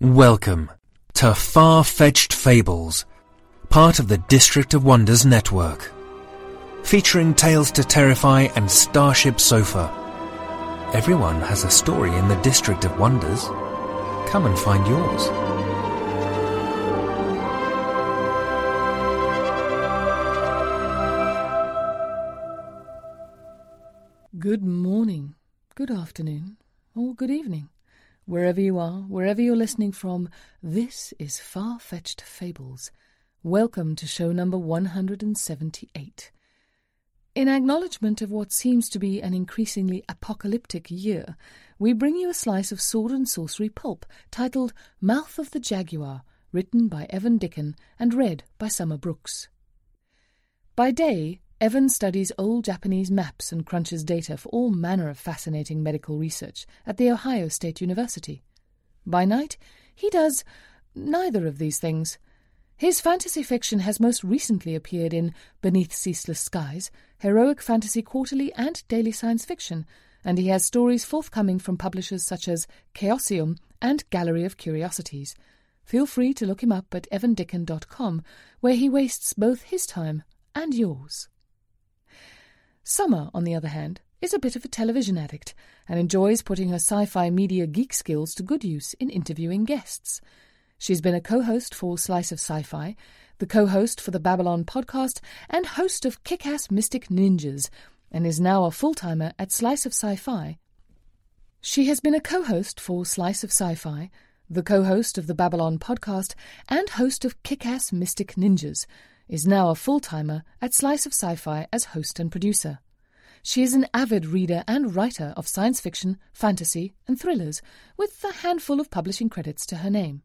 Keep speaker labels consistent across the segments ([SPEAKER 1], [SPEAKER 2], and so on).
[SPEAKER 1] Welcome to Far Fetched Fables, part of the District of Wonders network. Featuring Tales to Terrify and Starship Sofa. Everyone has a story in the District of Wonders. Come and find yours.
[SPEAKER 2] Good morning, good afternoon, or good evening. Wherever you are, wherever you're listening from, this is Far Fetched Fables. Welcome to show number 178. In acknowledgement of what seems to be an increasingly apocalyptic year, we bring you a slice of sword and sorcery pulp titled Mouth of the Jaguar, written by Evan Dicken and read by Summer Brooks. By day, Evan studies old Japanese maps and crunches data for all manner of fascinating medical research at The Ohio State University. By night, he does neither of these things. His fantasy fiction has most recently appeared in Beneath Ceaseless Skies, Heroic Fantasy Quarterly, and Daily Science Fiction, and he has stories forthcoming from publishers such as Chaosium and Gallery of Curiosities. Feel free to look him up at evandicken.com, where he wastes both his time and yours. Summer, on the other hand, is a bit of a television addict and enjoys putting her sci fi media geek skills to good use in interviewing guests. She's been a co host for Slice of Sci Fi, the co host for the Babylon podcast, and host of Kick Ass Mystic Ninjas, and is now a full timer at Slice of Sci Fi. She has been a co host for Slice of Sci Fi, the co host of the Babylon podcast, and host of Kick Ass Mystic Ninjas, is now a full timer at Slice of Sci Fi as host and producer. She is an avid reader and writer of science fiction, fantasy, and thrillers, with a handful of publishing credits to her name.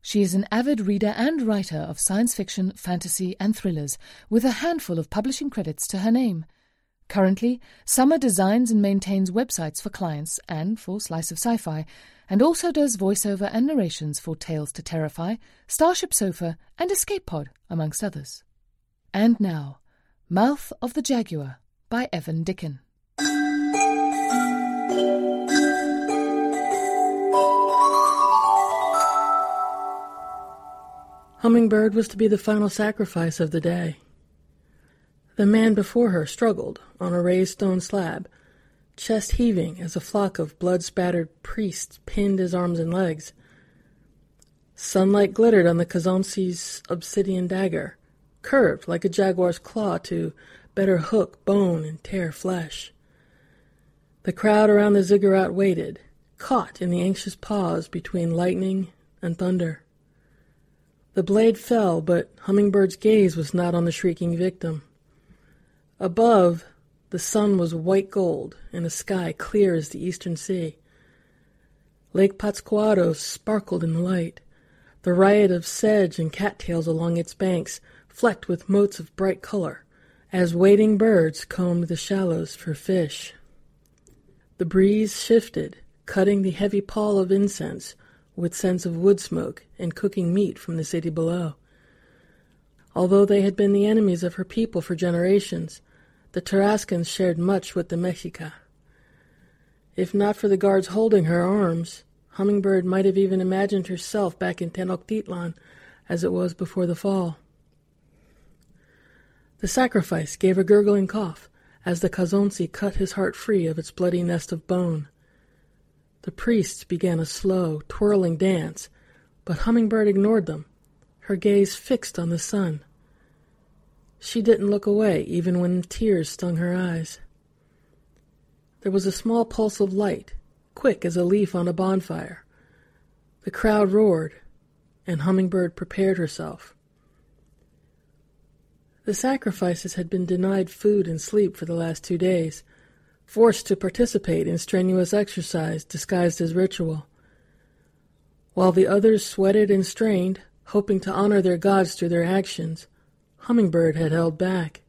[SPEAKER 2] She is an avid reader and writer of science fiction, fantasy, and thrillers, with a handful of publishing credits to her name. Currently, Summer designs and maintains websites for clients and for Slice of Sci Fi, and also does voiceover and narrations for Tales to Terrify, Starship Sofa, and Escape Pod, amongst others. And now, Mouth of the Jaguar by Evan Dicken.
[SPEAKER 3] Hummingbird was to be the final sacrifice of the day. The man before her struggled on a raised stone slab, chest heaving as a flock of blood spattered priests pinned his arms and legs. Sunlight glittered on the Kazonsi's obsidian dagger, curved like a jaguar's claw to better hook bone and tear flesh. The crowd around the ziggurat waited, caught in the anxious pause between lightning and thunder. The blade fell, but Hummingbird's gaze was not on the shrieking victim. Above, the sun was white gold in a sky clear as the eastern sea. Lake Pátzcuaro sparkled in the light, the riot of sedge and cattails along its banks flecked with motes of bright color, as wading birds combed the shallows for fish. The breeze shifted, cutting the heavy pall of incense with scents of wood smoke and cooking meat from the city below. Although they had been the enemies of her people for generations, the Tarascans shared much with the Mexica. If not for the guards holding her arms, Hummingbird might have even imagined herself back in Tenochtitlan as it was before the fall. The sacrifice gave a gurgling cough as the Kazonsi cut his heart free of its bloody nest of bone. The priests began a slow, twirling dance, but Hummingbird ignored them, her gaze fixed on the sun. She didn't look away even when tears stung her eyes. There was a small pulse of light, quick as a leaf on a bonfire. The crowd roared, and Hummingbird prepared herself. The sacrifices had been denied food and sleep for the last two days, forced to participate in strenuous exercise disguised as ritual. While the others sweated and strained, hoping to honor their gods through their actions, Hummingbird had held back.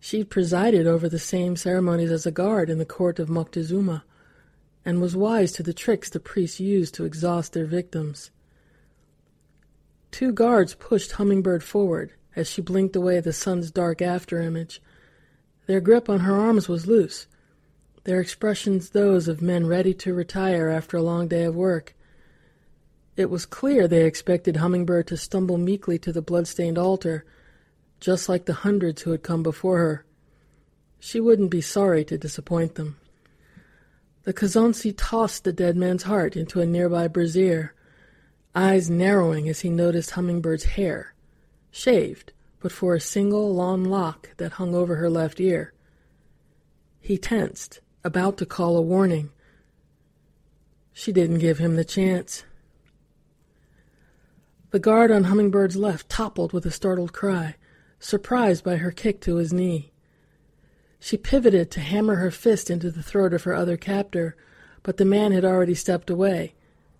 [SPEAKER 3] She'd presided over the same ceremonies as a guard in the court of Moctezuma, and was wise to the tricks the priests used to exhaust their victims. Two guards pushed Hummingbird forward as she blinked away the sun's dark afterimage. Their grip on her arms was loose, their expressions those of men ready to retire after a long day of work. It was clear they expected Hummingbird to stumble meekly to the blood-stained altar just like the hundreds who had come before her. She wouldn't be sorry to disappoint them. The Kazansi tossed the dead man's heart into a nearby brazier, eyes narrowing as he noticed Hummingbird's hair, shaved, but for a single long lock that hung over her left ear. He tensed, about to call a warning. She didn't give him the chance. The guard on Hummingbird's left toppled with a startled cry surprised by her kick to his knee. She pivoted to hammer her fist into the throat of her other captor, but the man had already stepped away,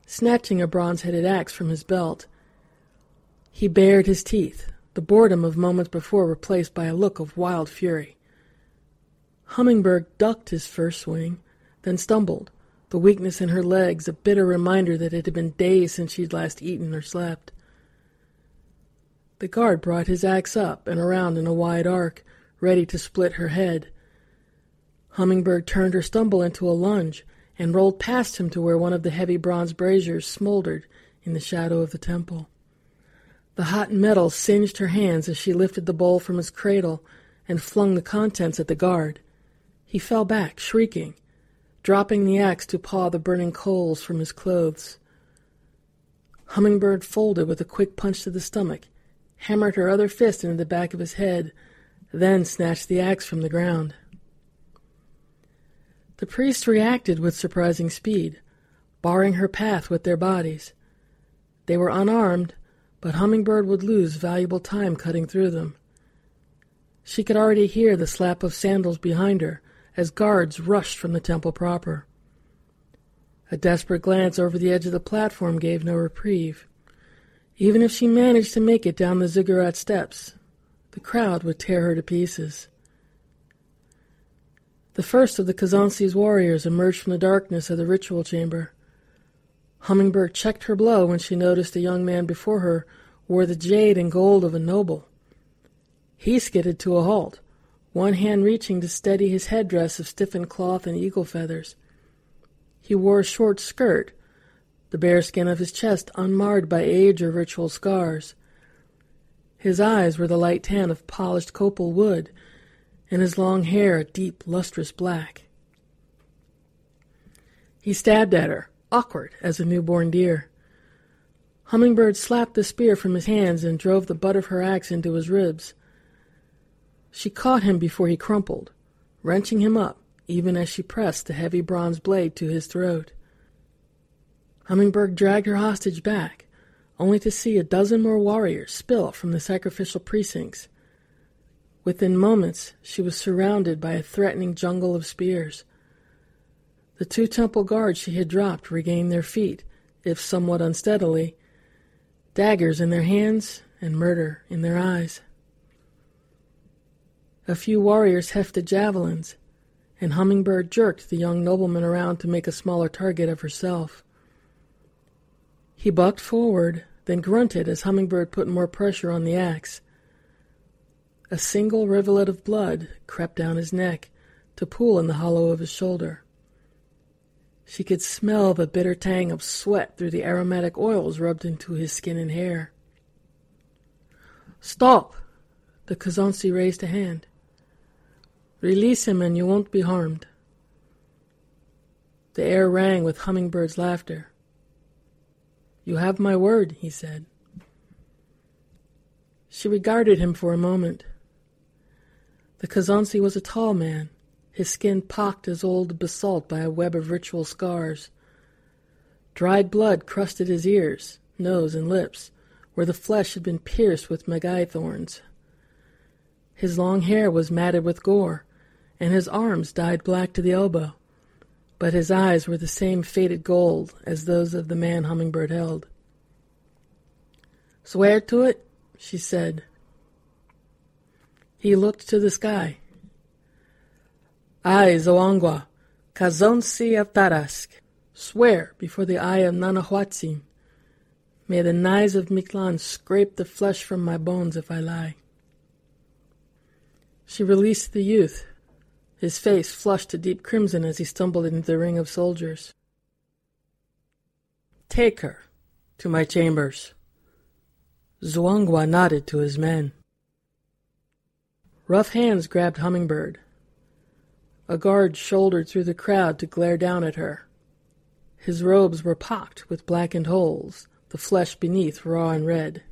[SPEAKER 3] snatching a bronze-headed axe from his belt. He bared his teeth, the boredom of moments before replaced by a look of wild fury. Hummingbird ducked his first swing, then stumbled, the weakness in her legs a bitter reminder that it had been days since she'd last eaten or slept. The guard brought his axe up and around in a wide arc, ready to split her head. Hummingbird turned her stumble into a lunge and rolled past him to where one of the heavy bronze braziers smoldered in the shadow of the temple. The hot metal singed her hands as she lifted the bowl from his cradle and flung the contents at the guard. He fell back, shrieking, dropping the axe to paw the burning coals from his clothes. Hummingbird folded with a quick punch to the stomach hammered her other fist into the back of his head, then snatched the axe from the ground. The priests reacted with surprising speed, barring her path with their bodies. They were unarmed, but Hummingbird would lose valuable time cutting through them. She could already hear the slap of sandals behind her as guards rushed from the temple proper. A desperate glance over the edge of the platform gave no reprieve. Even if she managed to make it down the ziggurat steps, the crowd would tear her to pieces. The first of the Kazansi's warriors emerged from the darkness of the ritual chamber. Hummingbird checked her blow when she noticed a young man before her wore the jade and gold of a noble. He skidded to a halt, one hand reaching to steady his headdress of stiffened cloth and eagle feathers. He wore a short skirt the bare skin of his chest unmarred by age or ritual scars. His eyes were the light tan of polished copal wood, and his long hair a deep, lustrous black. He stabbed at her, awkward as a newborn deer. Hummingbird slapped the spear from his hands and drove the butt of her axe into his ribs. She caught him before he crumpled, wrenching him up, even as she pressed the heavy bronze blade to his throat. Hummingbird dragged her hostage back, only to see a dozen more warriors spill from the sacrificial precincts. Within moments, she was surrounded by a threatening jungle of spears. The two temple guards she had dropped regained their feet, if somewhat unsteadily, daggers in their hands and murder in their eyes. A few warriors hefted javelins, and Hummingbird jerked the young nobleman around to make a smaller target of herself. He bucked forward, then grunted as Hummingbird put more pressure on the axe. A single rivulet of blood crept down his neck to pool in the hollow of his shoulder. She could smell the bitter tang of sweat through the aromatic oils rubbed into his skin and hair. Stop! The Kazansi raised a hand. Release him and you won't be harmed. The air rang with Hummingbird's laughter. You have my word, he said. She regarded him for a moment. The Kazansi was a tall man, his skin pocked as old basalt by a web of ritual scars. Dried blood crusted his ears, nose, and lips, where the flesh had been pierced with maguey thorns. His long hair was matted with gore, and his arms dyed black to the elbow, but his eyes were the same faded gold as those of the man Hummingbird held. Swear to it, she said. He looked to the sky. I, Zuangua, Kazonsi of Tarask, swear before the eye of Nanahuatzin, may the knives of Mictlan scrape the flesh from my bones if I lie. She released the youth, his face flushed to deep crimson as he stumbled into the ring of soldiers. Take her to my chambers. Zuangua nodded to his men. Rough hands grabbed Hummingbird. A guard shouldered through the crowd to glare down at her. His robes were pocked with blackened holes, the flesh beneath raw and red.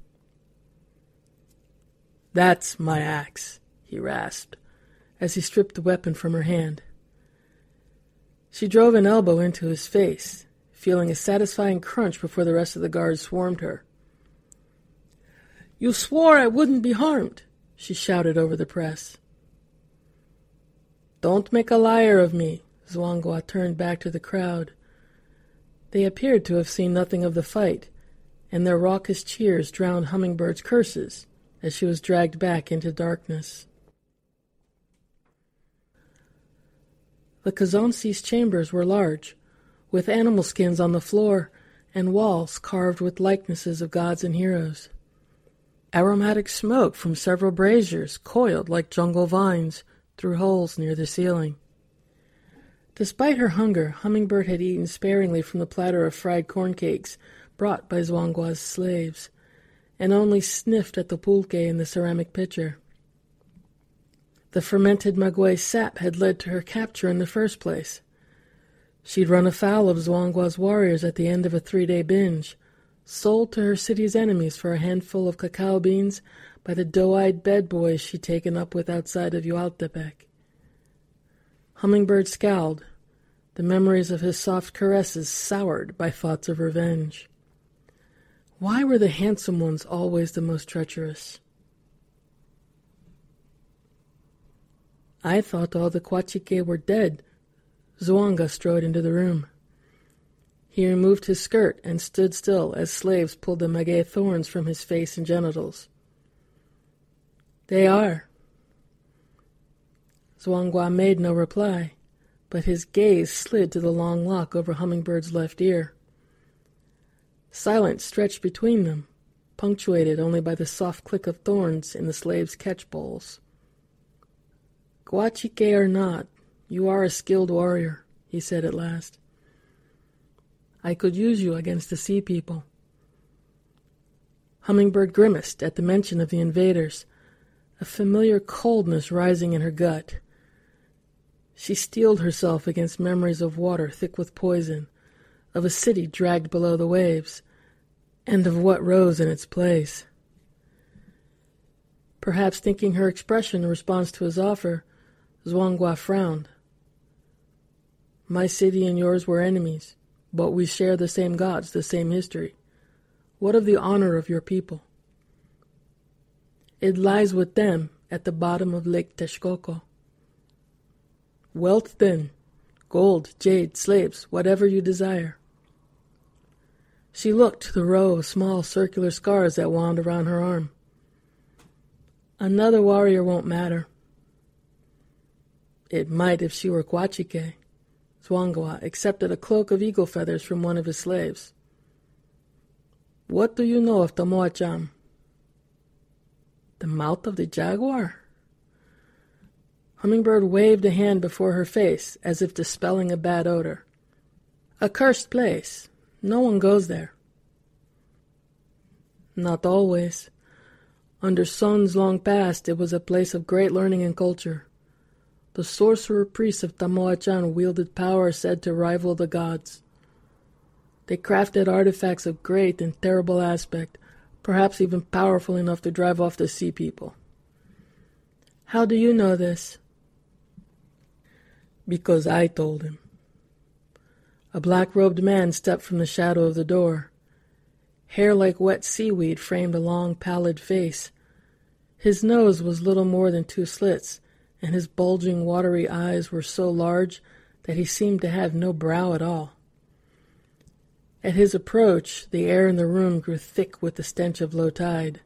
[SPEAKER 3] That's my axe, he rasped, as he stripped the weapon from her hand. She drove an elbow into his face, feeling a satisfying crunch before the rest of the guards swarmed her. You swore I wouldn't be harmed, she shouted over the press. Don't make a liar of me, Zuangua turned back to the crowd. They appeared to have seen nothing of the fight, and their raucous cheers drowned Hummingbird's curses as she was dragged back into darkness. The Kazonsi's chambers were large, with animal skins on the floor and walls carved with likenesses of gods and heroes. Aromatic smoke from several braziers coiled like jungle vines through holes near the ceiling. Despite her hunger, Hummingbird had eaten sparingly from the platter of fried corn cakes brought by Zuangua's slaves, and only sniffed at the pulque in the ceramic pitcher. The fermented maguey sap had led to her capture in the first place. She'd run afoul of Zuangua's warriors at the end of a three-day binge, sold to her city's enemies for a handful of cacao beans by the doe-eyed bed-boys she'd taken up with outside of Ualtepec. Hummingbird scowled, the memories of his soft caresses soured by thoughts of revenge. Why were the handsome ones always the most treacherous? I thought all the Quachique were dead. Zuangua strode into the room. He removed his skirt and stood still as slaves pulled the maguey thorns from his face and genitals. They are. Zuangua made no reply, but his gaze slid to the long lock over Hummingbird's left ear. Silence stretched between them, punctuated only by the soft click of thorns in the slaves' catch bowls. Guachique or not, you are a skilled warrior, he said at last. I could use you against the sea people. Hummingbird grimaced at the mention of the invaders, a familiar coldness rising in her gut. She steeled herself against memories of water thick with poison, of a city dragged below the waves, and of what rose in its place. Perhaps thinking her expression in response to his offer, Zuangua frowned. My city and yours were enemies but we share the same gods, the same history. What of the honor of your people? It lies with them at the bottom of Lake Texcoco. Wealth, then, gold, jade, slaves, whatever you desire. She looked to the row of small circular scars that wound around her arm. Another warrior won't matter. It might if she were Quachique. Zuangua accepted a cloak of eagle feathers from one of his slaves. What do you know of Tamoachan? The mouth of the jaguar? Hummingbird waved a hand before her face as if dispelling a bad odor. A cursed place. No one goes there. Not always. Under suns long past, it was a place of great learning and culture. the sorcerer priests of Tamoachan wielded power said to rival the gods. They crafted artifacts of great and terrible aspect, perhaps even powerful enough to drive off the sea people. How do you know this? Because I told him. A black robed man stepped from the shadow of the door. Hair like wet seaweed framed a long, pallid face. His nose was little more than two slits, and his bulging, watery eyes were so large that he seemed to have no brow at all. At his approach, the air in the room grew thick with the stench of low tide.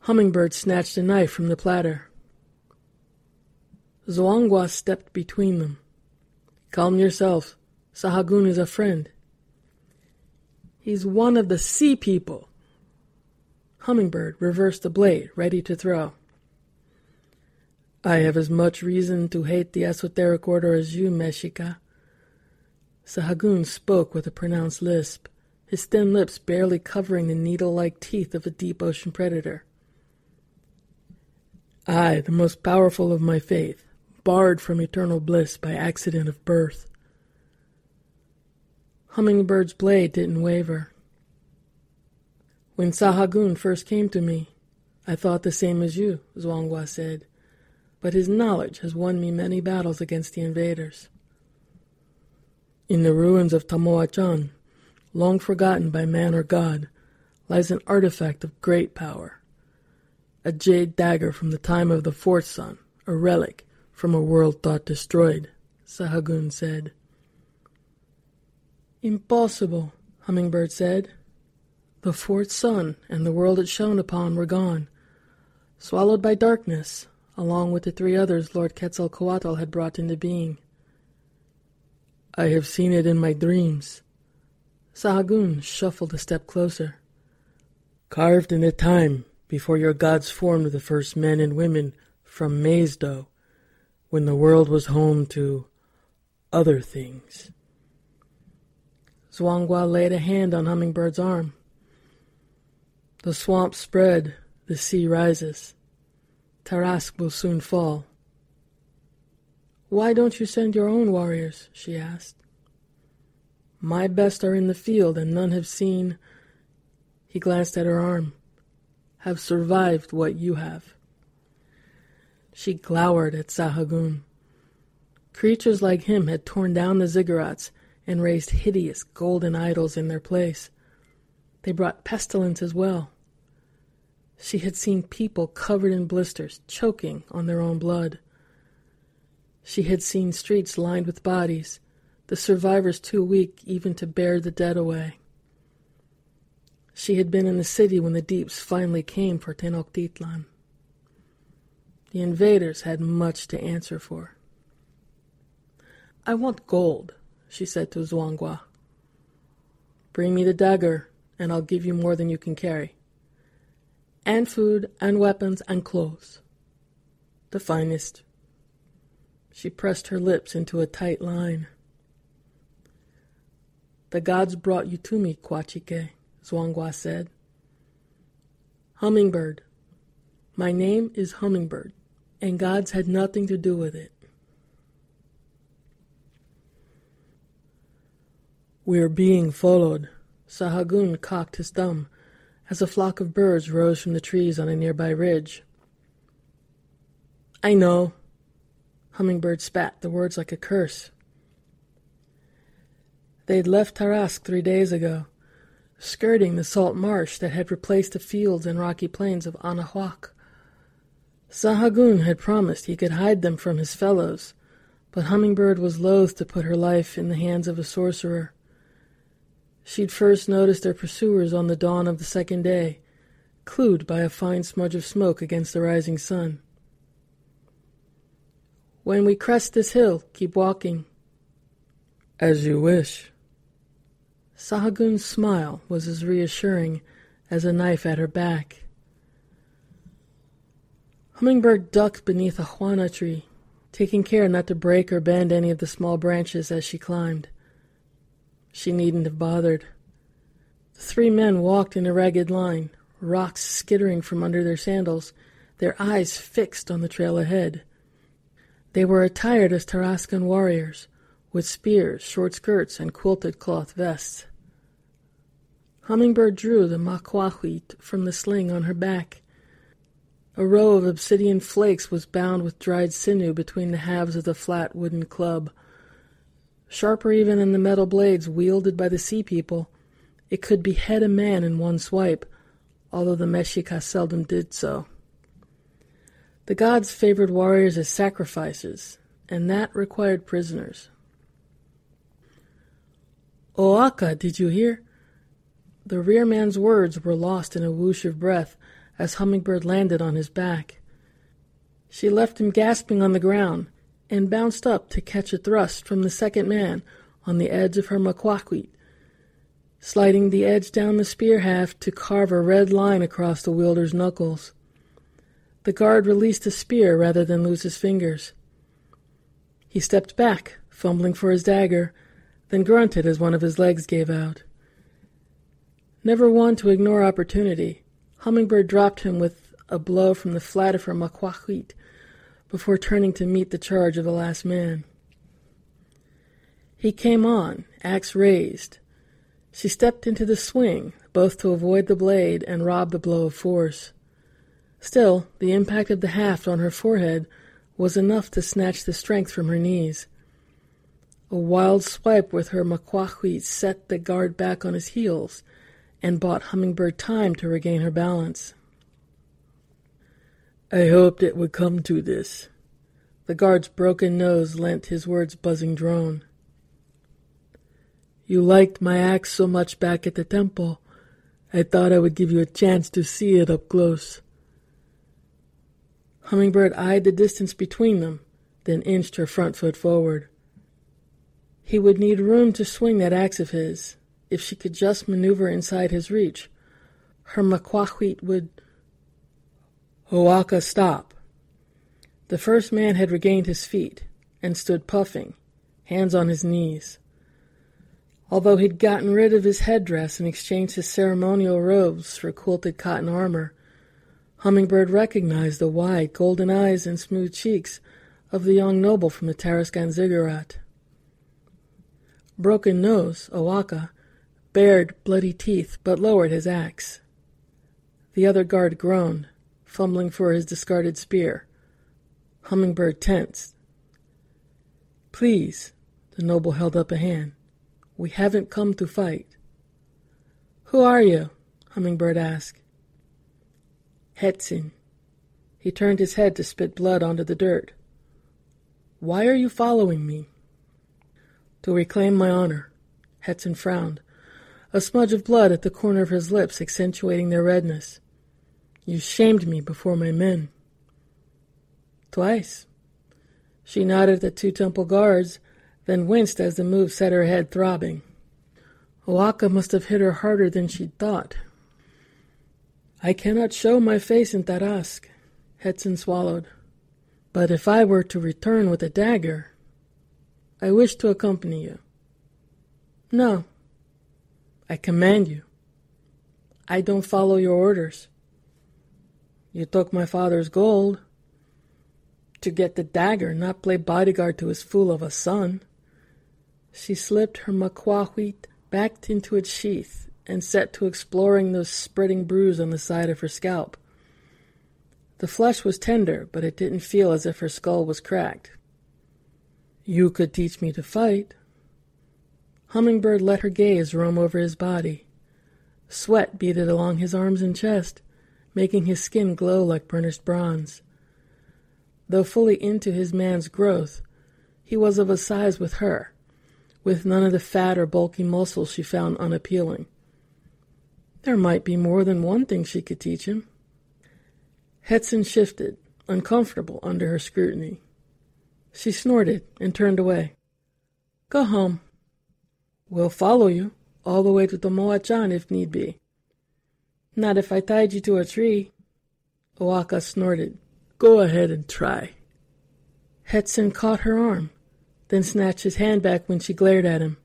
[SPEAKER 3] Hummingbird snatched a knife from the platter. Zuangua stepped between them. Calm yourself. Sahagun is a friend. He's one of the sea people. Hummingbird reversed the blade, ready to throw. I have as much reason to hate the esoteric order as you, Mexica. Sahagun spoke with a pronounced lisp, his thin lips barely covering the needle like teeth of a deep ocean predator. I, the most powerful of my faith, barred from eternal bliss by accident of birth. Hummingbird's blade didn't waver. When Sahagun first came to me, I thought the same as you, Zuangua said, but his knowledge has won me many battles against the invaders. In the ruins of Tamoachan, long forgotten by man or god, lies an artifact of great power. A jade dagger from the time of the fourth sun, a relic from a world thought destroyed, Sahagun said. Impossible, Hummingbird said. The fourth sun and the world it shone upon were gone, swallowed by darkness, along with the three others Lord Quetzalcoatl had brought into being. I have seen it in my dreams. Sahagun shuffled a step closer. Carved in the time before your gods formed the first men and women from maize dough, when the world was home to other things. Zuangua laid a hand on Hummingbird's arm. The swamp spread, the sea rises. Tarask will soon fall. Why don't you send your own warriors? she asked. My best are in the field, and none have seen. He glanced at her arm. Have survived what you have. She glowered at Sahagun. Creatures like him had torn down the ziggurats and raised hideous golden idols in their place. They brought pestilence as well. She had seen people covered in blisters, choking on their own blood. She had seen streets lined with bodies, the survivors too weak even to bear the dead away. She had been in the city when the deeps finally came for Tenochtitlan. The invaders had much to answer for. I want gold, she said to Zuangua. Bring me the dagger, and I'll give you more than you can carry. And food, and weapons, and clothes. The finest. She pressed her lips into a tight line. The gods brought you to me, Quachike, Zuangua said. Hummingbird. My name is Hummingbird, and gods had nothing to do with it. We are being followed. Sahagun cocked his thumb as a flock of birds rose from the trees on a nearby ridge. I know, Hummingbird spat the words like a curse. They'd left Tarasque three days ago, skirting the salt marsh that had replaced the fields and rocky plains of Anahuac. Sahagun had promised he could hide them from his fellows, but Hummingbird was loath to put her life in the hands of a sorcerer. She'd first noticed their pursuers on the dawn of the second day, clued by a fine smudge of smoke against the rising sun. When we crest this hill, keep walking. As you wish. Sahagun's smile was as reassuring as a knife at her back. Hummingbird ducked beneath a juana tree, taking care not to break or bend any of the small branches as she climbed. She needn't have bothered. The three men walked in a ragged line, rocks skittering from under their sandals their eyes fixed on the trail ahead. They were attired as Tarascan warriors, with spears, short skirts, and quilted cloth vests. Hummingbird drew the maquahuit from the sling on her back. A row of obsidian flakes was bound with dried sinew between the halves of the flat wooden club. Sharper even than the metal blades wielded by the sea people, it could behead a man in one swipe, although the Mexica seldom did so. The gods favored warriors as sacrifices, and that required prisoners. Oaka, did you hear? The rear man's words were lost in a whoosh of breath as Hummingbird landed on his back. She left him gasping on the ground and bounced up to catch a thrust from the second man on the edge of her maquahuit, sliding the edge down the spear haft to carve a red line across the wielder's knuckles. The guard released the spear rather than lose his fingers. He stepped back, fumbling for his dagger, then grunted as one of his legs gave out. Never one to ignore opportunity, Hummingbird dropped him with a blow from the flat of her maquahuit before turning to meet the charge of the last man. He came on, axe raised. She stepped into the swing, both to avoid the blade and rob the blow of force. Still, the impact of the haft on her forehead was enough to snatch the strength from her knees. A wild swipe with her maquahuit set the guard back on his heels and bought Hummingbird time to regain her balance. I hoped it would come to this. The guard's broken nose lent his words buzzing drone. You liked my axe so much back at the temple, I thought I would give you a chance to see it up close. Hummingbird eyed the distance between them, then inched her front foot forward. He would need room to swing that axe of his, if she could just maneuver inside his reach, her maquahuit would. Hoaka, stop. The first man had regained his feet and stood puffing, hands on his knees. Although he'd gotten rid of his headdress and exchanged his ceremonial robes for quilted cotton armor, Hummingbird recognized the wide, golden eyes and smooth cheeks of the young noble from the Tarascan ziggurat. Broken Nose, Owaka, bared bloody teeth, but lowered his axe. The other guard groaned, fumbling for his discarded spear. Hummingbird tensed. Please, the noble held up a hand. We haven't come to fight. Who are you? Hummingbird asked. Hetsin. He turned his head to spit blood onto the dirt. Why are you following me? To reclaim my honor. Hetsin frowned a smudge of blood at the corner of his lips accentuating their redness. You shamed me before my men. Twice. She nodded at the two temple guards, then winced as the move set her head throbbing. Oaka must have hit her harder than she'd thought. I cannot show my face in Tarasque, Hetsin swallowed. But if I were to return with a dagger, I wish to accompany you. No, I command you. I don't follow your orders. You took my father's gold to get the dagger, not play bodyguard to his fool of a son. She slipped her maquahuit back into its sheath and set to exploring the spreading bruise on the side of her scalp. The flesh was tender, but it didn't feel as if her skull was cracked. You could teach me to fight. Hummingbird let her gaze roam over his body. Sweat beaded along his arms and chest, making his skin glow like burnished bronze. Though fully into his man's growth, he was of a size with her, with none of the fat or bulky muscles she found unappealing. There might be more than one thing she could teach him. Hetsin shifted, uncomfortable under her scrutiny. She snorted and turned away. Go home. We'll follow you all the way to Tamoachan if need be. Not if I tied you to a tree. Oaka snorted. Go ahead and try. Hetsin caught her arm, then snatched his hand back when she glared at him.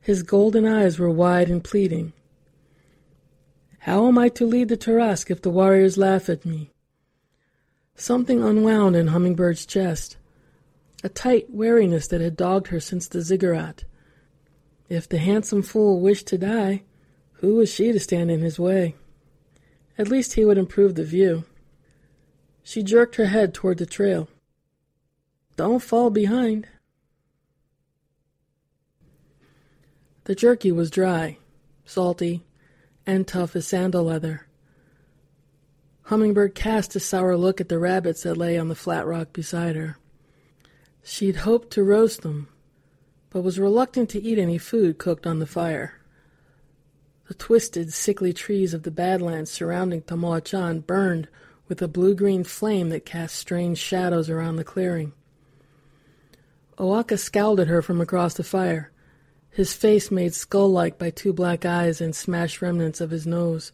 [SPEAKER 3] His golden eyes were wide and pleading. How am I to lead the Tarasque if the warriors laugh at me? Something unwound in Hummingbird's chest, a tight wariness that had dogged her since the ziggurat. If the handsome fool wished to die, who was she to stand in his way? At least he would improve the view. She jerked her head toward the trail. Don't fall behind. The jerky was dry, salty, and tough as sandal leather. Hummingbird cast a sour look at the rabbits that lay on the flat rock beside her. She'd hoped to roast them, but was reluctant to eat any food cooked on the fire. The twisted, sickly trees of the Badlands surrounding Tamoachan burned with a blue-green flame that cast strange shadows around the clearing. O'aka scowled at her from across the fire, his face made skull-like by two black eyes and smashed remnants of his nose.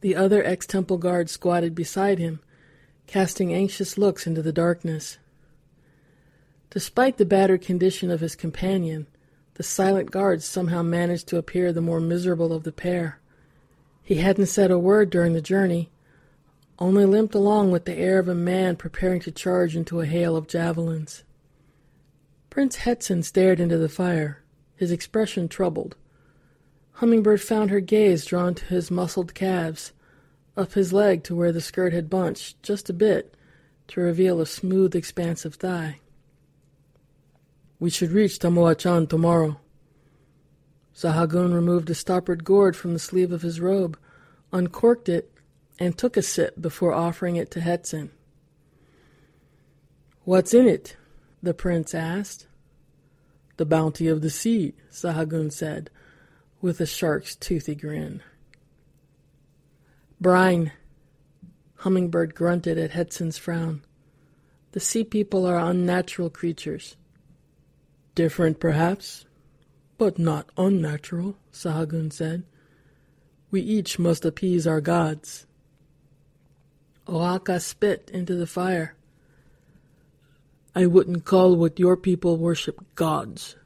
[SPEAKER 3] The other ex-temple guard squatted beside him, casting anxious looks into the darkness. Despite the battered condition of his companion, the silent guard somehow managed to appear the more miserable of the pair. He hadn't said a word during the journey, only limped along with the air of a man preparing to charge into a hail of javelins. Prince Hetson stared into the fire, his expression troubled. Hummingbird found her gaze drawn to his muscled calves, up his leg to where the skirt had bunched just a bit to reveal a smooth expanse of thigh. We should reach Tamoachan tomorrow. Sahagun removed a stoppered gourd from the sleeve of his robe, uncorked it, and took a sip before offering it to Hetson. What's in it? the prince asked. The bounty of the sea, Sahagun said, with a shark's toothy grin. Brine. Hummingbird grunted at Hetson's frown. The sea people are unnatural creatures. Different, perhaps, but not unnatural, Sahagun said. We each must appease our gods. O'aka spit into the fire. I wouldn't call what your people worship gods.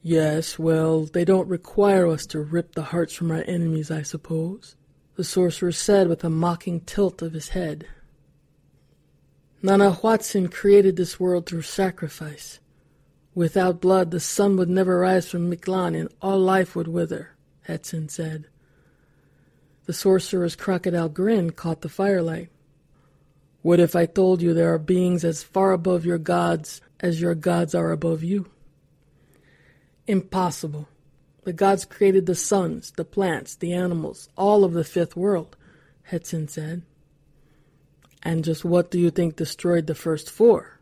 [SPEAKER 3] Yes, well, they don't require us to rip the hearts from our enemies, I suppose, the sorcerer said with a mocking tilt of his head. Nanahuatzin created this world through sacrifice. Without blood, the sun would never rise from Mictlan and all life would wither, Hetson said. The sorcerer's crocodile grin caught the firelight. What if I told you there are beings as far above your gods as your gods are above you? Impossible. The gods created the suns, the plants, the animals, all of the fifth world, Hetson said. And just what do you think destroyed the first four?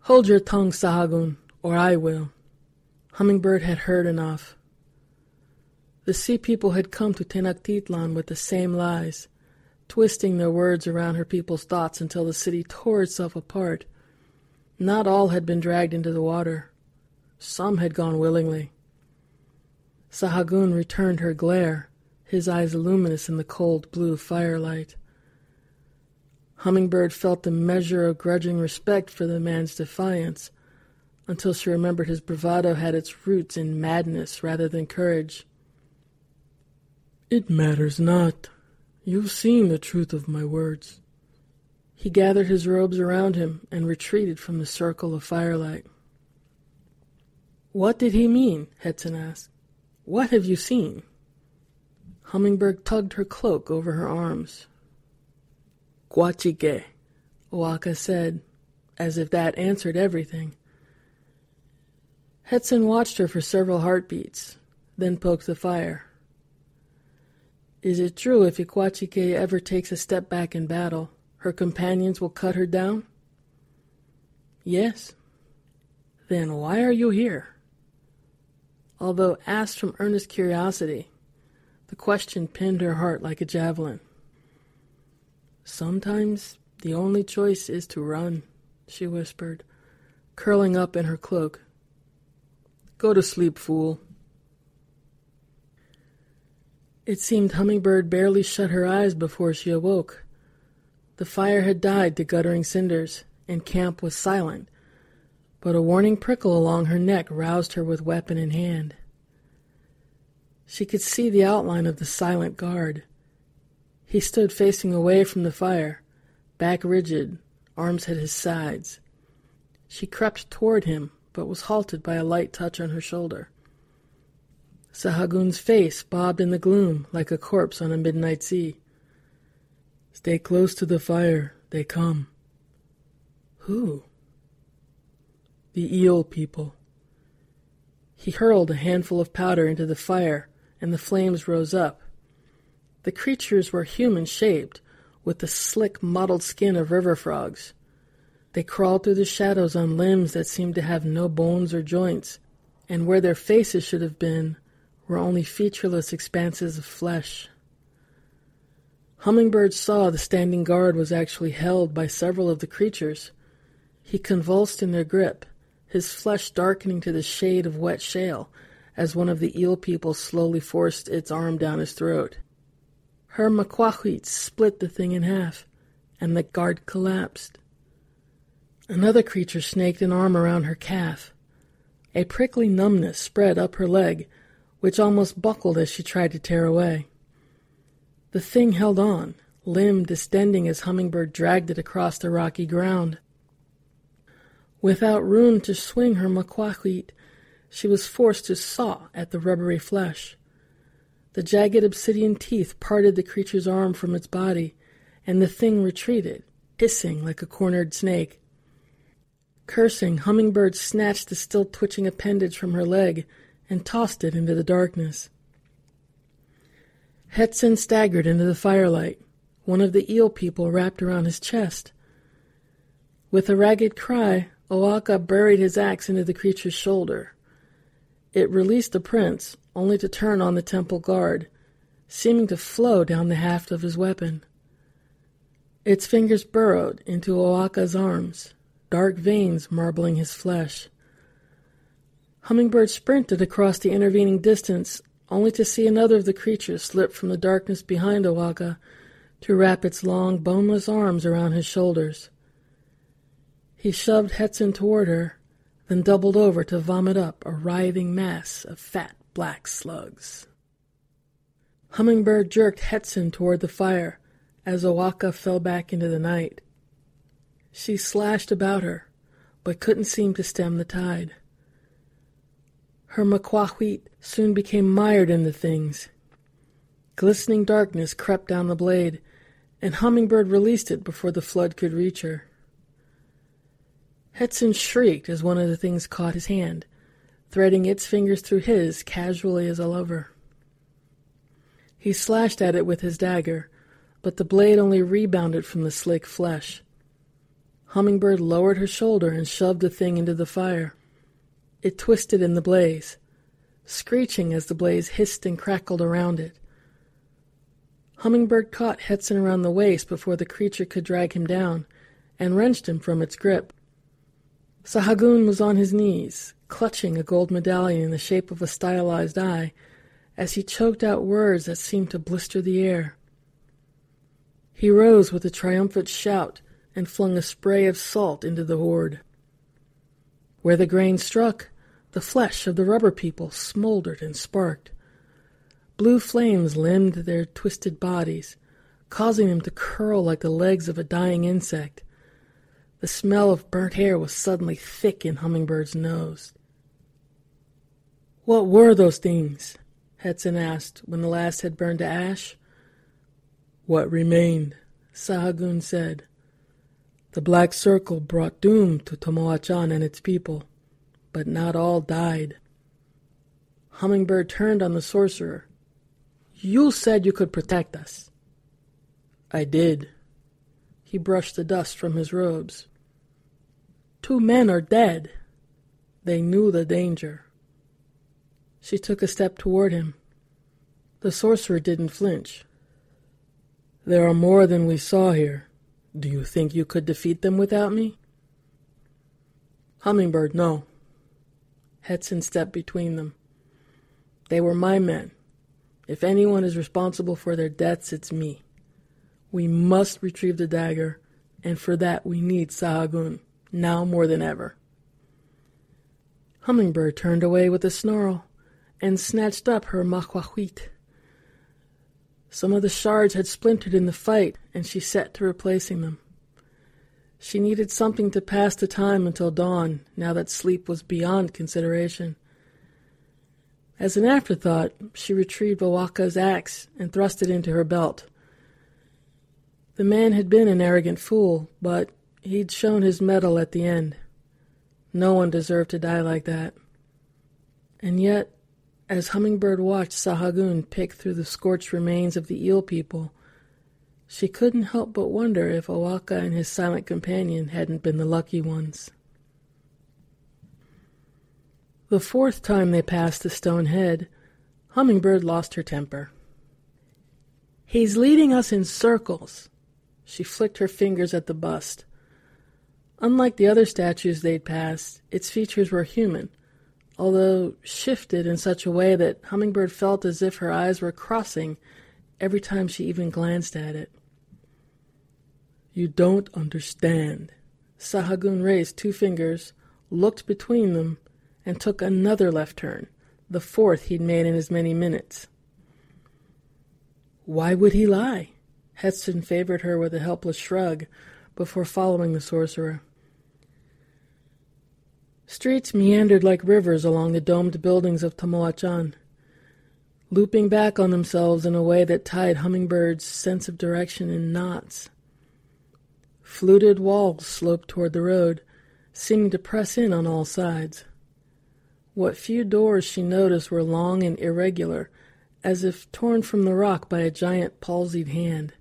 [SPEAKER 3] Hold your tongue, Sahagun, or I will. Hummingbird had heard enough. The sea people had come to Tenochtitlan with the same lies, twisting their words around her people's thoughts until the city tore itself apart. Not all had been dragged into the water. Some had gone willingly. Sahagun returned her glare, his eyes luminous in the cold blue firelight. Hummingbird felt a measure of grudging respect for the man's defiance, until she remembered his bravado had its roots in madness rather than courage. It matters not. You've seen the truth of my words. He gathered his robes around him and retreated from the circle of firelight. What did he mean? Hetson asked. What have you seen? Hummingbird tugged her cloak over her arms. Guachike, O'aka said, as if that answered everything. Hetson watched her for several heartbeats, then poked the fire. Is it true if Ikwachike ever takes a step back in battle, her companions will cut her down? Yes. Then why are you here? Although asked from earnest curiosity, the question pinned her heart like a javelin. Sometimes the only choice is to run, she whispered, curling up in her cloak. Go to sleep, fool. It seemed Hummingbird barely shut her eyes before she awoke. The fire had died to guttering cinders, and camp was silent, but a warning prickle along her neck roused her with weapon in hand. She could see the outline of the silent guard. He stood facing away from the fire, back rigid, arms at his sides. She crept toward him, but was halted by a light touch on her shoulder. Sahagun's face bobbed in the gloom like a corpse on a midnight sea. Stay close to the fire, they come. Who? The eel people. He hurled a handful of powder into the fire, and the flames rose up. The creatures were human shaped, with the slick, mottled skin of river frogs. They crawled through the shadows on limbs that seemed to have no bones or joints, and where their faces should have been were only featureless expanses of flesh. Hummingbird saw the standing guard was actually held by several of the creatures. He convulsed in their grip, his flesh darkening to the shade of wet shale as one of the eel people slowly forced its arm down his throat. Her maquahuit split the thing in half, and the guard collapsed. Another creature snaked an arm around her calf. A prickly numbness spread up her leg, which almost buckled as she tried to tear away. The thing held on, limb distending as Hummingbird dragged it across the rocky ground. Without room to swing her maquahuit, she was forced to saw at the rubbery flesh. The jagged obsidian teeth parted the creature's arm from its body, and the thing retreated, hissing like a cornered snake. Cursing, Hummingbird snatched the still twitching appendage from her leg and tossed it into the darkness. Hetson staggered into the firelight, one of the eel people wrapped around his chest. With a ragged cry, Oaka buried his axe into the creature's shoulder. It released the prince, only to turn on the temple guard, seeming to flow down the haft of his weapon. Its fingers burrowed into Oaka's arms, dark veins marbling his flesh. Hummingbird sprinted across the intervening distance, only to see another of the creatures slip from the darkness behind Owaka to wrap its long, boneless arms around his shoulders. He shoved Hetson toward her, then doubled over to vomit up a writhing mass of fat black slugs. Hummingbird jerked Hetson toward the fire as Owaka fell back into the night. She slashed about her, but couldn't seem to stem the tide. Her maquahuit soon became mired in the things. Glistening darkness crept down the blade, and Hummingbird released it before the flood could reach her. Hetson shrieked as one of the things caught his hand, threading its fingers through his casually as a lover. He slashed at it with his dagger, but the blade only rebounded from the slick flesh. Hummingbird lowered her shoulder and shoved the thing into the fire. It twisted in the blaze, screeching as the blaze hissed and crackled around it. Hummingbird caught Hetson around the waist before the creature could drag him down, and wrenched him from its grip. Sahagun was on his knees, clutching a gold medallion in the shape of a stylized eye, as he choked out words that seemed to blister the air. He rose with a triumphant shout and flung a spray of salt into the horde. Where the grain struck, the flesh of the rubber people smoldered and sparked. Blue flames limbed their twisted bodies, causing them to curl like the legs of a dying insect. The smell of burnt hair was suddenly thick in Hummingbird's nose. What were those things? Hetson asked when the last had burned to ash. What remained, Sahagun said. The Black Circle brought doom to Tamoachan and its people, but not all died. Hummingbird turned on the sorcerer. You said you could protect us. I did. He brushed the dust from his robes. Two men are dead. They knew the danger. She took a step toward him. The sorcerer didn't flinch. There are more than we saw here. Do you think you could defeat them without me? Hummingbird, no. Hetson stepped between them. They were my men. If anyone is responsible for their deaths, it's me. We must retrieve the dagger, and for that we need Sahagun, now more than ever. Hummingbird turned away with a snarl and snatched up her maquahuit. Some of the shards had splintered in the fight, and she set to replacing them. She needed something to pass the time until dawn, now that sleep was beyond consideration. As an afterthought, she retrieved Wawaka's axe and thrust it into her belt. The man had been an arrogant fool, but he'd shown his mettle at the end. No one deserved to die like that. And yet, as Hummingbird watched Sahagun pick through the scorched remains of the eel people, she couldn't help but wonder if Wawaka and his silent companion hadn't been the lucky ones. The fourth time they passed the stone head, Hummingbird lost her temper. He's leading us in circles. She flicked her fingers at the bust. Unlike the other statues they'd passed, its features were human, although shifted in such a way that Hummingbird felt as if her eyes were crossing every time she even glanced at it. You don't understand. Sahagun raised two fingers, looked between them, and took another left turn, the fourth he'd made in as many minutes. Why would he lie? Hetson favored her with a helpless shrug before following the sorcerer. Streets meandered like rivers along the domed buildings of Tamoachan looping back on themselves in a way that tied Hummingbird's sense of direction in knots. Fluted walls sloped toward the road, seeming to press in on all sides. What few doors she noticed were long and irregular, as if torn from the rock by a giant palsied hand.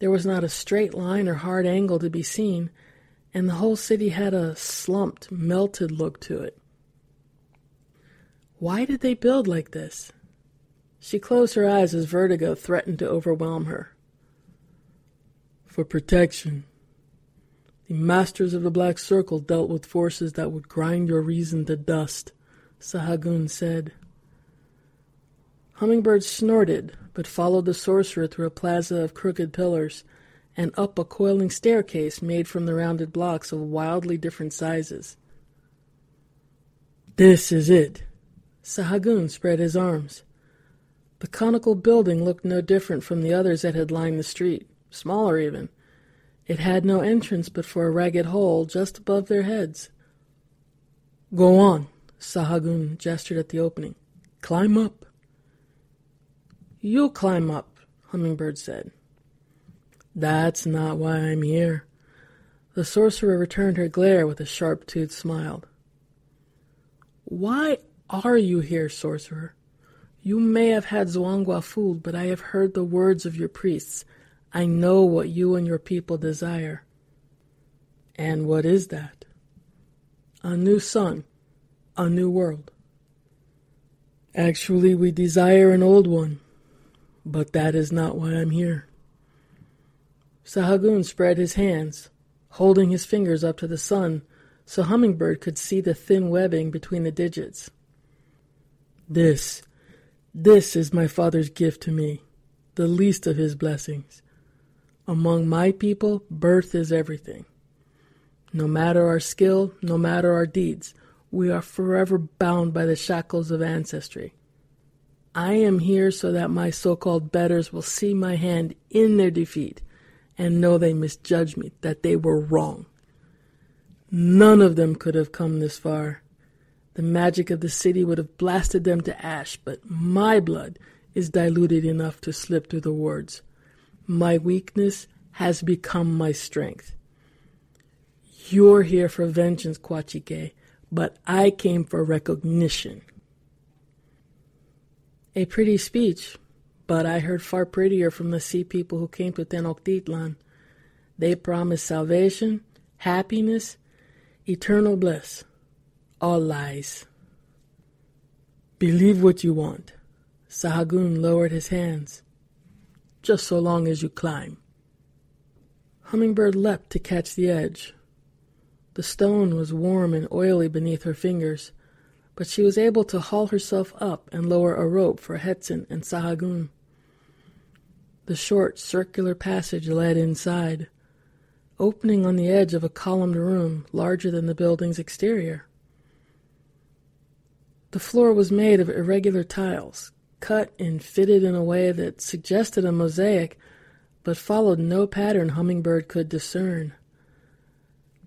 [SPEAKER 3] There was not a straight line or hard angle to be seen, and the whole city had a slumped, melted look to it. Why did they build like this? She closed her eyes as vertigo threatened to overwhelm her. For protection. The masters of the Black Circle dealt with forces that would grind your reason to dust, Sahagun said. Hummingbird snorted, but followed the sorcerer through a plaza of crooked pillars and up a coiling staircase made from the rounded blocks of wildly different sizes. This is it. Sahagun spread his arms. The conical building looked no different from the others that had lined the street, smaller even. It had no entrance but for a ragged hole just above their heads. Go on, Sahagun gestured at the opening. Climb up. You'll climb up, Hummingbird said. That's not why I'm here. The sorcerer returned her glare with a sharp-toothed smile. Why are you here, sorcerer? You may have had Zuangua fooled, but I have heard the words of your priests. I know what you and your people desire. And what is that? A new sun, a new world. Actually, we desire an old one, but that is not why I'm here. Sahagun spread his hands, holding his fingers up to the sun so Hummingbird could see the thin webbing between the digits. This this is my Father's gift to me, the least of his blessings. Among my people, birth is everything. No matter our skill, no matter our deeds, we are forever bound by the shackles of ancestry. I am here so that my so called betters will see my hand in their defeat and know they misjudged me, that they were wrong. None of them could have come this far the magic of the city would have blasted them to ash, but my blood is diluted enough to slip through the wards. My weakness has become my strength. You're here for vengeance, Quachike, but I came for recognition. A pretty speech, but I heard far prettier from the sea people who came to Tenochtitlan. They promised salvation, happiness, eternal bliss all lies. Believe what you want. Sahagun lowered his hands. Just so long as you climb. Hummingbird leapt to catch the edge. The stone was warm and oily beneath her fingers, but she was able to haul herself up and lower a rope for Hetson and Sahagun. The short, circular passage led inside, opening on the edge of a columned room larger than the building's exterior. The floor was made of irregular tiles, cut and fitted in a way that suggested a mosaic, but followed no pattern Hummingbird could discern.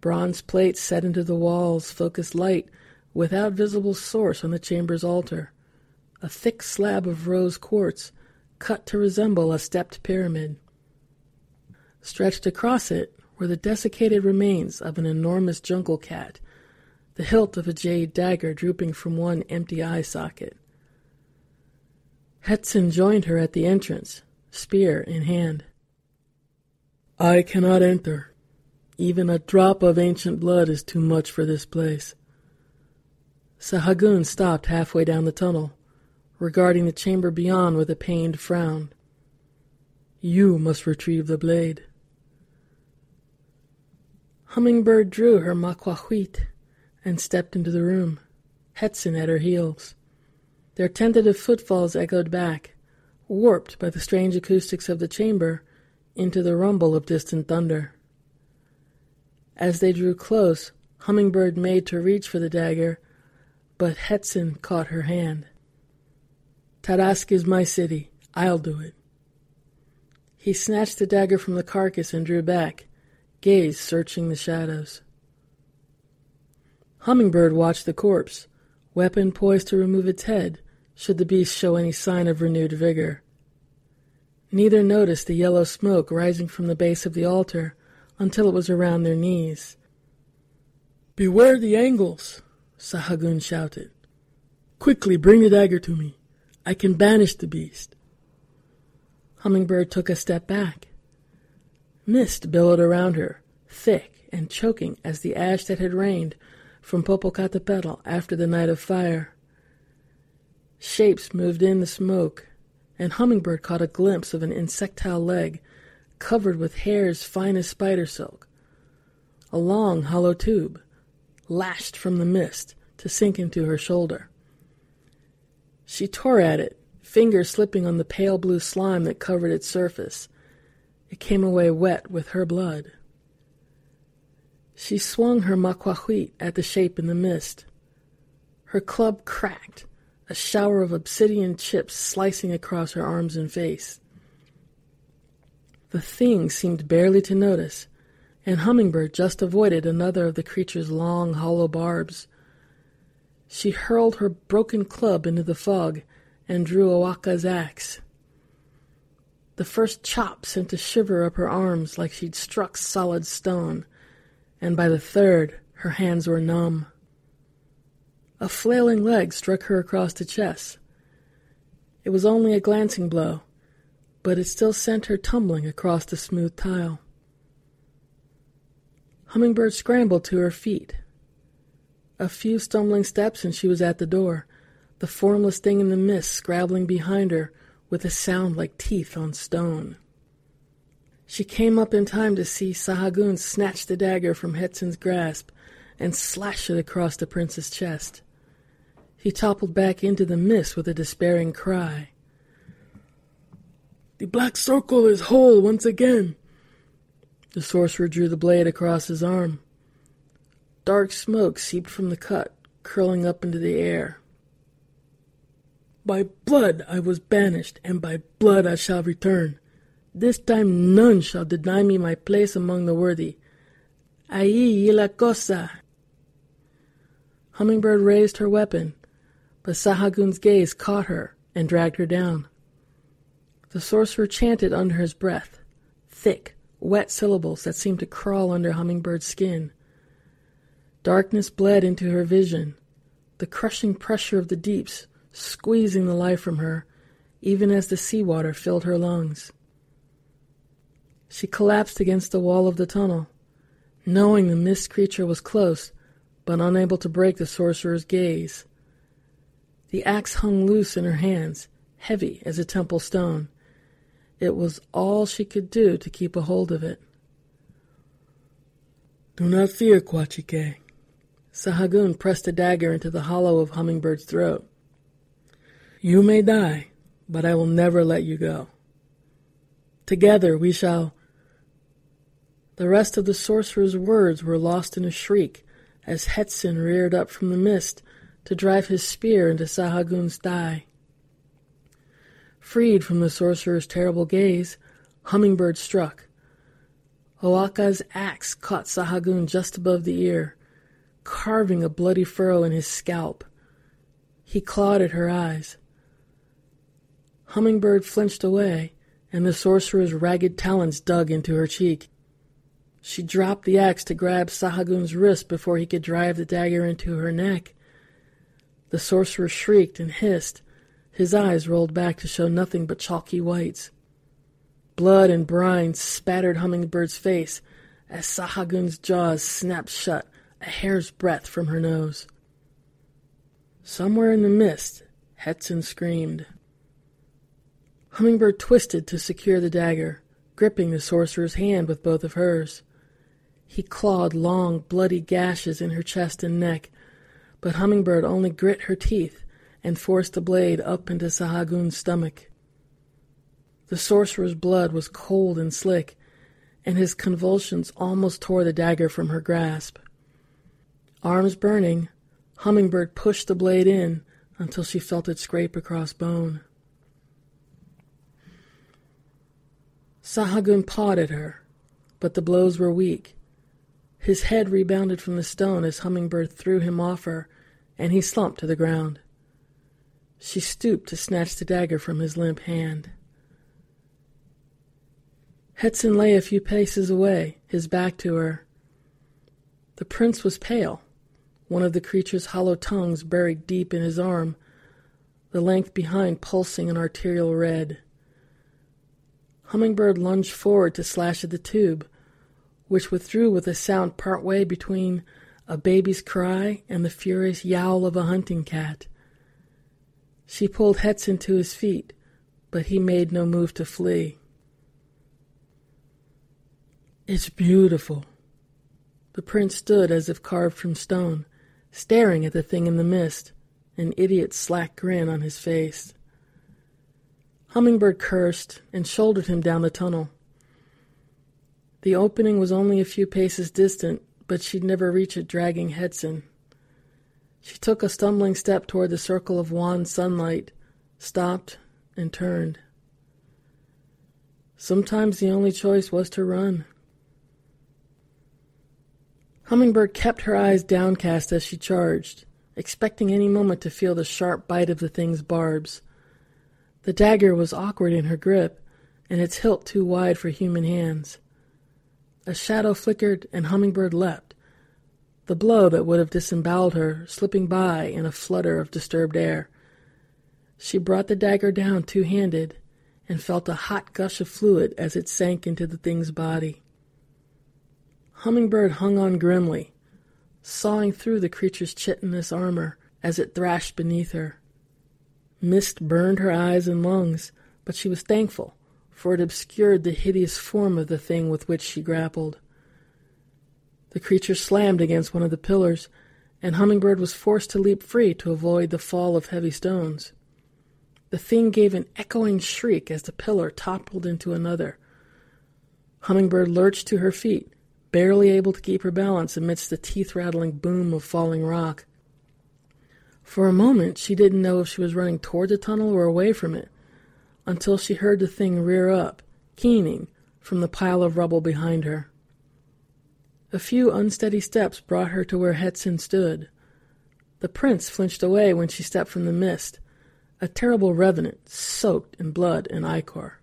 [SPEAKER 3] Bronze plates set into the walls focused light without visible source on the chamber's altar. A thick slab of rose quartz cut to resemble a stepped pyramid. Stretched across it were the desiccated remains of an enormous jungle cat, the hilt of a jade dagger drooping from one empty eye socket. Hetson joined her at the entrance, spear in hand. I cannot enter. Even a drop of ancient blood is too much for this place. Sahagun stopped halfway down the tunnel, regarding the chamber beyond with a pained frown. You must retrieve the blade. Hummingbird drew her maquahuit and stepped into the room, Hetson at her heels. Their tentative footfalls echoed back, warped by the strange acoustics of the chamber, into the rumble of distant thunder. As they drew close, Hummingbird made to reach for the dagger, but Hetson caught her hand. Tarasque is my city. I'll do it. He snatched the dagger from the carcass and drew back, gaze searching the shadows. Hummingbird watched the corpse, weapon poised to remove its head should the beast show any sign of renewed vigor. Neither noticed the yellow smoke rising from the base of the altar until it was around their knees. Beware the angles, Sahagun shouted. Quickly bring the dagger to me. I can banish the beast. Hummingbird took a step back. Mist billowed around her, thick and choking as the ash that had rained from Popocatépetl after the night of fire. Shapes moved in the smoke, and Hummingbird caught a glimpse of an insectile leg covered with hairs fine as spider silk. A long, hollow tube, lashed from the mist to sink into her shoulder. She tore at it, fingers slipping on the pale blue slime that covered its surface, it came away wet with her blood. She swung her maquahuit at the shape in the mist. Her club cracked, a shower of obsidian chips slicing across her arms and face. The thing seemed barely to notice, and Hummingbird just avoided another of the creature's long, hollow barbs. She hurled her broken club into the fog and drew Awaka's axe. The first chop sent a shiver up her arms like she'd struck solid stone, and by the third her hands were numb. A flailing leg struck her across the chest. It was only a glancing blow, but it still sent her tumbling across the smooth tile. Hummingbird scrambled to her feet. A few stumbling steps and she was at the door, the formless thing in the mist scrabbling behind her with a sound like teeth on stone. She came up in time to see Sahagun snatch the dagger from Hetson's grasp and slash it across the prince's chest. He toppled back into the mist with a despairing cry. The black circle is whole once again. The sorcerer drew the blade across his arm. Dark smoke seeped from the cut, curling up into the air. By blood I was banished, and by blood I shall return. This time none shall deny me my place among the worthy. Ahí la cosa. Hummingbird raised her weapon, but Sahagun's gaze caught her and dragged her down. The sorcerer chanted under his breath, thick, wet syllables that seemed to crawl under Hummingbird's skin. Darkness bled into her vision. The crushing pressure of the deeps squeezing the life from her, even as the seawater filled her lungs. She collapsed against the wall of the tunnel, knowing the mist creature was close, but unable to break the sorcerer's gaze. The axe hung loose in her hands, heavy as a temple stone. It was all she could do to keep a hold of it. Do not fear, Quachike. Sahagun pressed a dagger into the hollow of Hummingbird's throat. You may die, but I will never let you go. Together we shall. The rest of the sorcerer's words were lost in a shriek as Hetson reared up from the mist to drive his spear into Sahagun's thigh. Freed from the sorcerer's terrible gaze, Hummingbird struck. Oaka's axe caught Sahagun just above the ear, carving a bloody furrow in his scalp. He clawed at her eyes. Hummingbird flinched away, and the sorcerer's ragged talons dug into her cheek. She dropped the axe to grab Sahagun's wrist before he could drive the dagger into her neck. The sorcerer shrieked and hissed. His eyes rolled back to show nothing but chalky whites. Blood and brine spattered Hummingbird's face as Sahagun's jaws snapped shut a hair's breadth from her nose. Somewhere in the mist, Hetson screamed. Hummingbird twisted to secure the dagger, gripping the sorcerer's hand with both of hers. He clawed long, bloody gashes in her chest and neck, but Hummingbird only grit her teeth and forced the blade up into Sahagun's stomach. The sorcerer's blood was cold and slick, and his convulsions almost tore the dagger from her grasp. Arms burning, Hummingbird pushed the blade in until she felt it scrape across bone. Sahagun pawed at her, but the blows were weak. His head rebounded from the stone as Hummingbird threw him off her, and he slumped to the ground. She stooped to snatch the dagger from his limp hand. Hetson lay a few paces away, his back to her. The prince was pale, one of the creature's hollow tongues buried deep in his arm, the length behind pulsing an arterial red. Hummingbird lunged forward to slash at the tube, which withdrew with a sound part way between a baby's cry and the furious yowl of a hunting cat. She pulled Hetson to his feet, but he made no move to flee. It's beautiful. The prince stood as if carved from stone, staring at the thing in the mist, an idiot's slack grin on his face. Hummingbird cursed and shouldered him down the tunnel. The opening was only a few paces distant, but she'd never reach it dragging Hetson. She took a stumbling step toward the circle of wan sunlight, stopped, and turned. Sometimes the only choice was to run. Hummingbird kept her eyes downcast as she charged, expecting any moment to feel the sharp bite of the thing's barbs. The dagger was awkward in her grip, and its hilt too wide for human hands. A shadow flickered, and Hummingbird leapt, the blow that would have disemboweled her slipping by in a flutter of disturbed air. She brought the dagger down two handed, and felt a hot gush of fluid as it sank into the thing's body. Hummingbird hung on grimly, sawing through the creature's chitinous armor as it thrashed beneath her. Mist burned her eyes and lungs, but she was thankful, for it obscured the hideous form of the thing with which she grappled. The creature slammed against one of the pillars, and Hummingbird was forced to leap free to avoid the fall of heavy stones. The thing gave an echoing shriek as the pillar toppled into another. Hummingbird lurched to her feet, barely able to keep her balance amidst the teeth rattling boom of falling rock. For a moment she didn't know if she was running toward the tunnel or away from it, until she heard the thing rear up, keening, from the pile of rubble behind her. A few unsteady steps brought her to where Hetson stood. The prince flinched away when she stepped from the mist, a terrible revenant soaked in blood and ichor.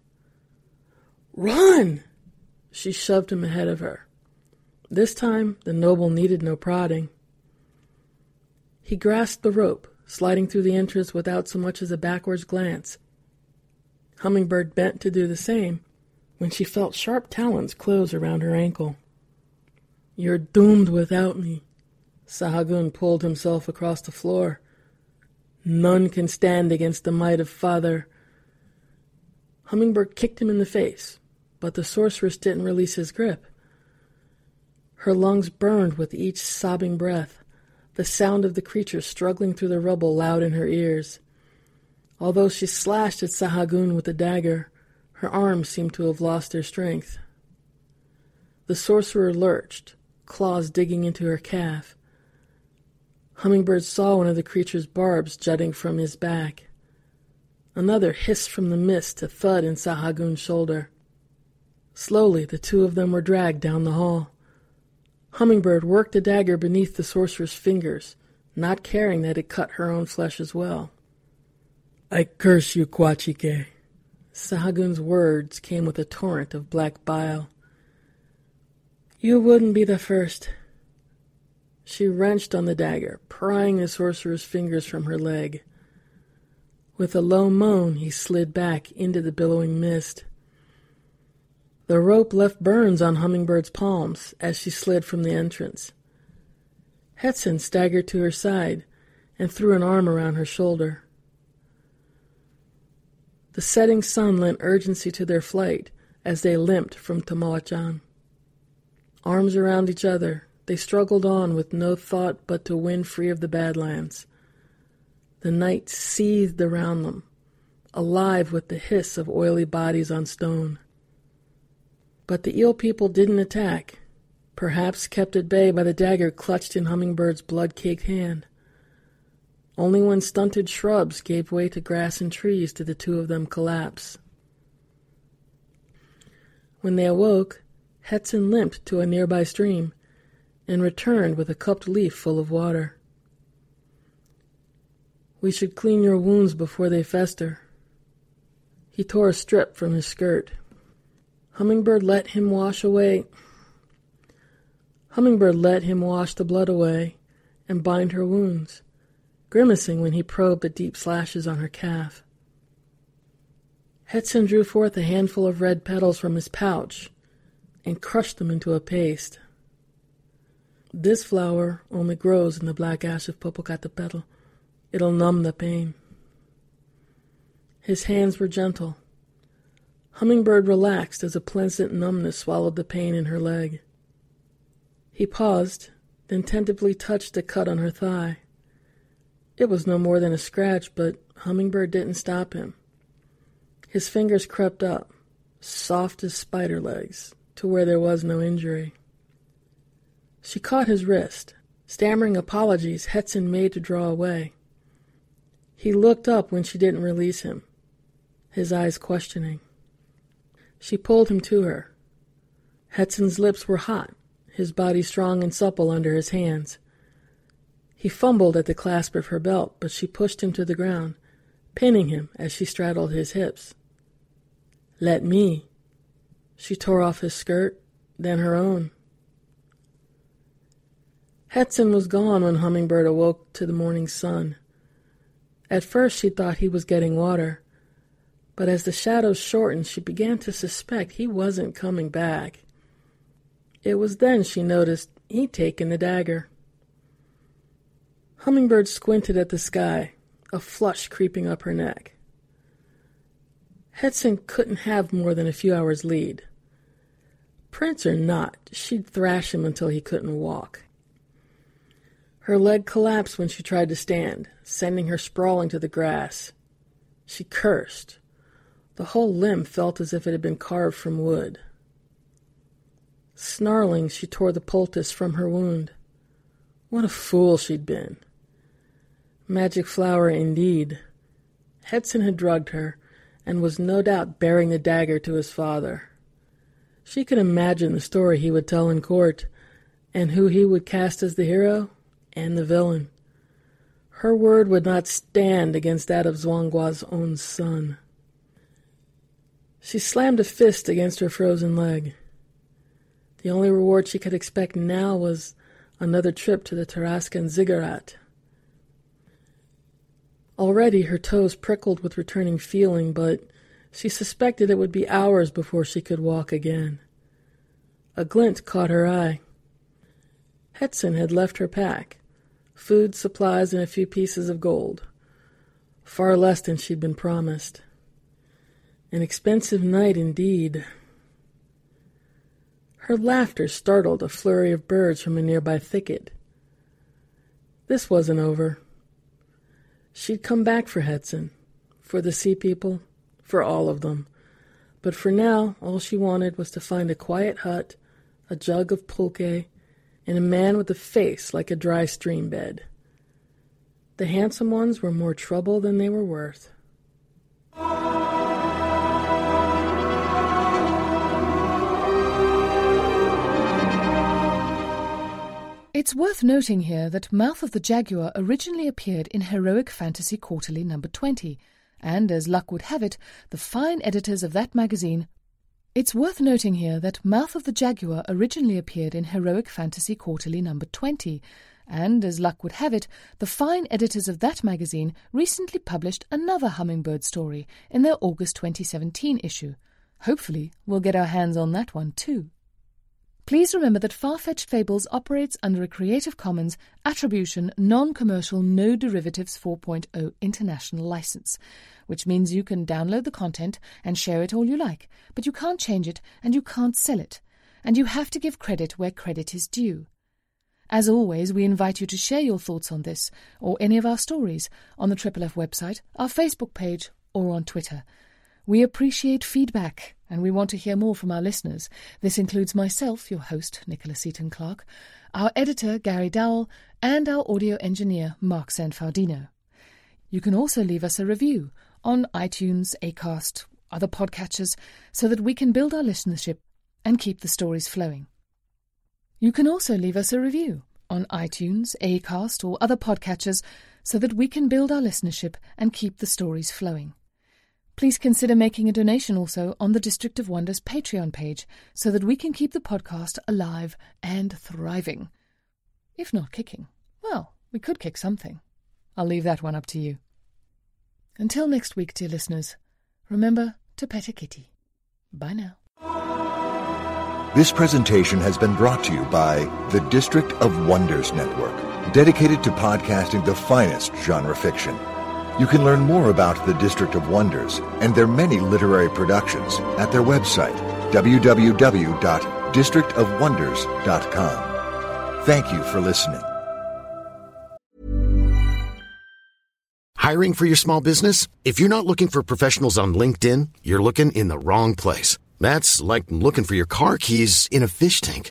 [SPEAKER 3] Run! She shoved him ahead of her. This time the noble needed no prodding. He grasped the rope, sliding through the entrance without so much as a backwards glance. Hummingbird bent to do the same when she felt sharp talons close around her ankle. You're doomed without me. Sahagun pulled himself across the floor. None can stand against the might of Father. Hummingbird kicked him in the face, but the sorceress didn't release his grip. Her lungs burned with each sobbing breath, the sound of the creature struggling through the rubble loud in her ears. Although she slashed at Sahagun with the dagger, her arms seemed to have lost their strength. The sorcerer lurched, claws digging into her calf. Hummingbird saw one of the creature's barbs jutting from his back. Another hissed from the mist to thud in Sahagun's shoulder. Slowly, the two of them were dragged down the hall. Hummingbird worked a dagger beneath the sorcerer's fingers, not caring that it cut her own flesh as well. I curse you, Quachike. Sahagun's words came with a torrent of black bile. You wouldn't be the first. She wrenched on the dagger, prying the sorcerer's fingers from her leg. With a low moan, he slid back into the billowing mist. The rope left burns on Hummingbird's palms as she slid from the entrance. Hetson staggered to her side and threw an arm around her shoulder. The setting sun lent urgency to their flight as they limped from Tamoachan. Arms around each other, they struggled on with no thought but to win free of the Badlands. The night seethed around them, alive with the hiss of oily bodies on stone. But the eel people didn't attack, perhaps kept at bay by the dagger clutched in Hummingbird's blood caked hand. Only when stunted shrubs gave way to grass and trees did the two of them collapse. When they awoke, Hetson limped to a nearby stream and returned with a cupped leaf full of water. We should clean your wounds before they fester. He tore a strip from his skirt. Hummingbird let him wash away. Hummingbird let him wash the blood away and bind her wounds, grimacing when he probed the deep slashes on her calf. Hetson drew forth a handful of red petals from his pouch and crushed them into a paste. This flower only grows in the black ash of Popocatépetl. It'll numb the pain. His hands were gentle. Hummingbird relaxed as a pleasant numbness swallowed the pain in her leg. He paused, then tentatively touched a cut on her thigh. It was no more than a scratch, but Hummingbird didn't stop him. His fingers crept up, soft as spider legs, to where there was no injury. She caught his wrist. Stammering apologies, Hetson made to draw away. He looked up when she didn't release him, his eyes questioning. She pulled him to her. Hetson's lips were hot, his body strong and supple under his hands. He fumbled at the clasp of her belt, but she pushed him to the ground, pinning him as she straddled his hips. Let me. She tore off his skirt, then her own. Hetson was gone when Hummingbird awoke to the morning sun. At first she thought he was getting water, but as the shadows shortened, she began to suspect he wasn't coming back. It was then she noticed he'd taken the dagger. Hummingbird squinted at the sky, a flush creeping up her neck. Hetson couldn't have more than a few hours' lead. Prince or not, she'd thrash him until he couldn't walk. Her leg collapsed when she tried to stand, sending her sprawling to the grass. She cursed. The whole limb felt as if it had been carved from wood. Snarling, she tore the poultice from her wound. What a fool she'd been. Magic flower indeed. Hetson had drugged her, and was no doubt bearing the dagger to his father. She could imagine the story he would tell in court, and who he would cast as the hero and the villain. Her word would not stand against that of Zuangua's own son. She slammed a fist against her frozen leg. The only reward she could expect now was another trip to the Tarascan ziggurat. Already her toes prickled with returning feeling, but she suspected it would be hours before she could walk again. A glint caught her eye. Hetson had left her pack, food, supplies, and a few pieces of gold. Far less than she'd been promised. An expensive night indeed. Her laughter startled a flurry of birds from a nearby thicket. This wasn't over. She'd come back for Hetson, for the sea people, for all of them. But for now, all she wanted was to find a quiet hut, a jug of pulque, and a man with a face like a dry stream bed. The handsome ones were more trouble than they were worth.
[SPEAKER 2] It's worth noting here that Mouth of the Jaguar originally appeared in Heroic Fantasy Quarterly number 20, and as luck would have it, the fine editors of that magazine. It's worth noting here that Mouth of the Jaguar originally appeared in Heroic Fantasy Quarterly number 20, and as luck would have it, the fine editors of that magazine recently published another hummingbird story in their August 2017 issue. Hopefully, we'll get our hands on that one too. Please remember that Farfetched Fables operates under a Creative Commons Attribution Non Commercial No Derivatives 4.0 international license, which means you can download the content and share it all you like, but you can't change it and you can't sell it, and you have to give credit where credit is due. As always, we invite you to share your thoughts on this or any of our stories on the Triple F website, our Facebook page, or on Twitter. We appreciate feedback and we want to hear more from our listeners. This includes myself, your host, Nicholas Seaton Clark, our editor, Gary Dowell, and our audio engineer, Mark Sanfardino. You can also leave us a review on iTunes, Acast, other podcatchers, so that we can build our listenership and keep the stories flowing. You can also leave us a review on iTunes, Acast, or other podcatchers so that we can build our listenership and keep the stories flowing. Please consider making a donation also on the District of Wonders Patreon page so that we can keep the podcast alive and thriving. If not kicking, well, we could kick something. I'll leave that one up to you. Until next week, dear listeners, remember to pet a kitty. Bye now.
[SPEAKER 4] This presentation has been brought to you by the District of Wonders Network, dedicated to podcasting the finest genre fiction. You can learn more about the District of Wonders and their many literary productions at their website, www.districtofwonders.com. Thank you for listening.
[SPEAKER 5] Hiring for your small business? If you're not looking for professionals on LinkedIn, you're looking in the wrong place. That's like looking for your car keys in a fish tank.